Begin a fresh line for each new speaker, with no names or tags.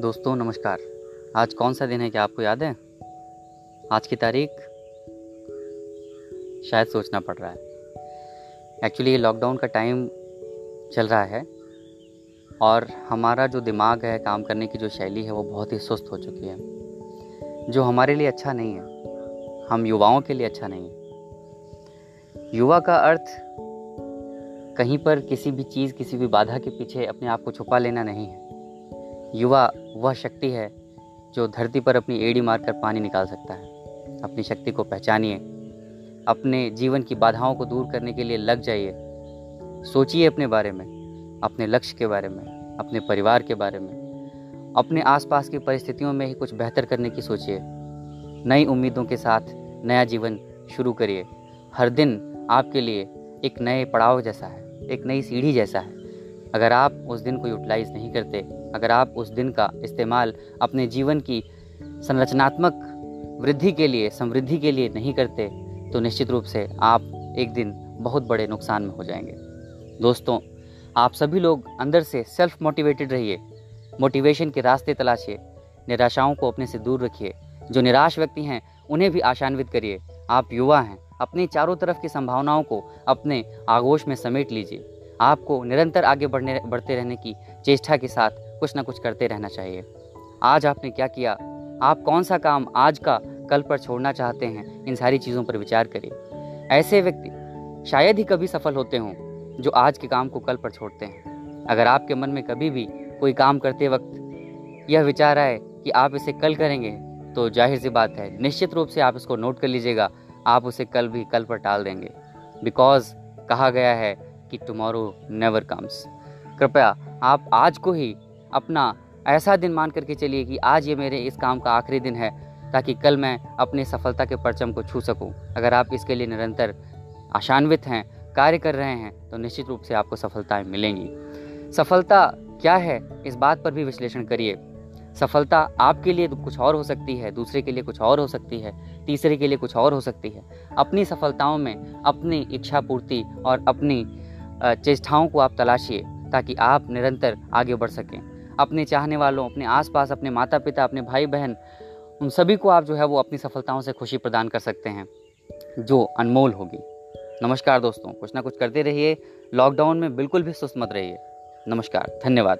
दोस्तों, नमस्कार। आज कौन सा दिन है क्या आपको याद है? आज की तारीख शायद सोचना पड़ रहा है। एक्चुअली ये लॉकडाउन का टाइम चल रहा है और हमारा जो दिमाग है, काम करने की जो शैली है, वो बहुत ही सुस्त हो चुकी है। जो हमारे लिए अच्छा नहीं है, हम युवाओं के लिए अच्छा नहीं है। युवा का अर्थ कहीं पर किसी भी चीज़, किसी भी बाधा के पीछे अपने आप को छुपा लेना नहीं है। युवा वह शक्ति है जो धरती पर अपनी एड़ी मारकर पानी निकाल सकता है। अपनी शक्ति को पहचानिए। अपने जीवन की बाधाओं को दूर करने के लिए लग जाइए। सोचिए अपने बारे में, अपने लक्ष्य के बारे में, अपने परिवार के बारे में। अपने आसपास की परिस्थितियों में ही कुछ बेहतर करने की सोचिए। नई उम्मीदों के साथ नया जीवन शुरू करिए। हर दिन आपके लिए एक नए पड़ाव जैसा है, एक नई सीढ़ी जैसा है। अगर आप उस दिन को यूटिलाइज नहीं करते, अगर आप उस दिन का इस्तेमाल अपने जीवन की संरचनात्मक वृद्धि के लिए, समृद्धि के लिए नहीं करते तो निश्चित रूप से आप एक दिन बहुत बड़े नुकसान में हो जाएँगे। दोस्तों, आप सभी लोग अंदर से सेल्फ मोटिवेटेड रहिए मोटिवेशन के रास्ते तलाशिए, निराशाओं को अपने से दूर रखिए। जो निराश व्यक्ति हैं, उन्हें भी आशान्वित करिए। आप युवा हैं, अपनी चारों तरफ़ की संभावनाओं को अपने आगोश में समेट लीजिए। आपको निरंतर आगे बढ़ने, बढ़ते रहने की चेष्टा के साथ कुछ ना कुछ करते रहना चाहिए। आज आपने क्या किया? आप कौन सा काम आज का कल पर छोड़ना चाहते हैं? इन सारी चीज़ों पर विचार करिए। ऐसे व्यक्ति शायद ही कभी सफल होते हों, जो आज के काम को कल पर छोड़ते हैं। अगर आपके मन में कभी भी कोई काम करते वक्त यह विचार आए कि आप इसे कल करेंगे तो ज़ाहिर सी बात है, निश्चित रूप से आप इसको नोट कर लीजिएगा। आप उसे कल भी कल पर टाल देंगे। बिकॉज़ कहा गया है कि टुमारो नेवर कम्स कृपया आप आज को ही अपना ऐसा दिन मान करके चलिए कि आज ये मेरे इस काम का आखिरी दिन है, ताकि कल मैं अपने सफलता के परचम को छू सकूँ। अगर आप इसके लिए निरंतर आशान्वित हैं, कार्य कर रहे हैं तो निश्चित रूप से आपको सफलताएँ मिलेंगी। सफलता क्या है? इस बात पर भी विश्लेषण करिए। सफलता आपके लिए कुछ और हो सकती है, दूसरे के लिए कुछ और हो सकती है, तीसरे के लिए कुछ और हो सकती है। अपनी सफलताओं में अपनी इच्छा पूर्ति और अपनी चेष्टाओं को आप तलाशिए, ताकि आप निरंतर आगे बढ़ सकें। अपने चाहने वालों, अपने आसपास, अपने माता पिता अपने भाई बहन उन सभी को आप जो है वो अपनी सफलताओं से खुशी प्रदान कर सकते हैं, जो अनमोल होगी। नमस्कार दोस्तों, कुछ ना कुछ करते रहिए, लॉकडाउन में बिल्कुल भी सुस्त मत रहिए। नमस्कार, धन्यवाद।